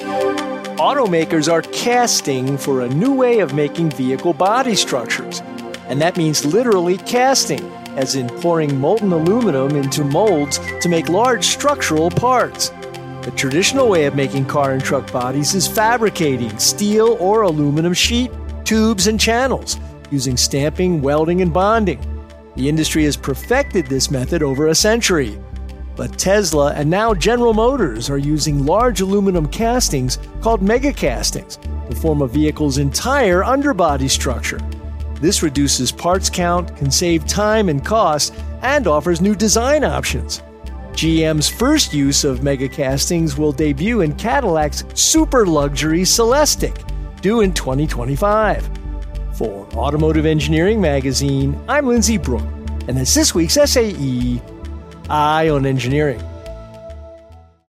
Automakers are casting for a new way of making vehicle body structures. And that means literally casting, as in pouring molten aluminum into molds to make large structural parts. The traditional way of making car and truck bodies is fabricating steel or aluminum sheet, tubes, and channels using stamping, welding, and bonding. The industry has perfected this method over a century. But Tesla and now General Motors are using large aluminum castings called megacastings to form a vehicle's entire underbody structure. This reduces parts count, can save time and cost, and offers new design options. GM's first use of megacastings will debut in Cadillac's super luxury Celestiq, due in 2025. For Automotive Engineering Magazine, I'm Lindsay Brooke, and that's this week's SAE Eye on Engineering.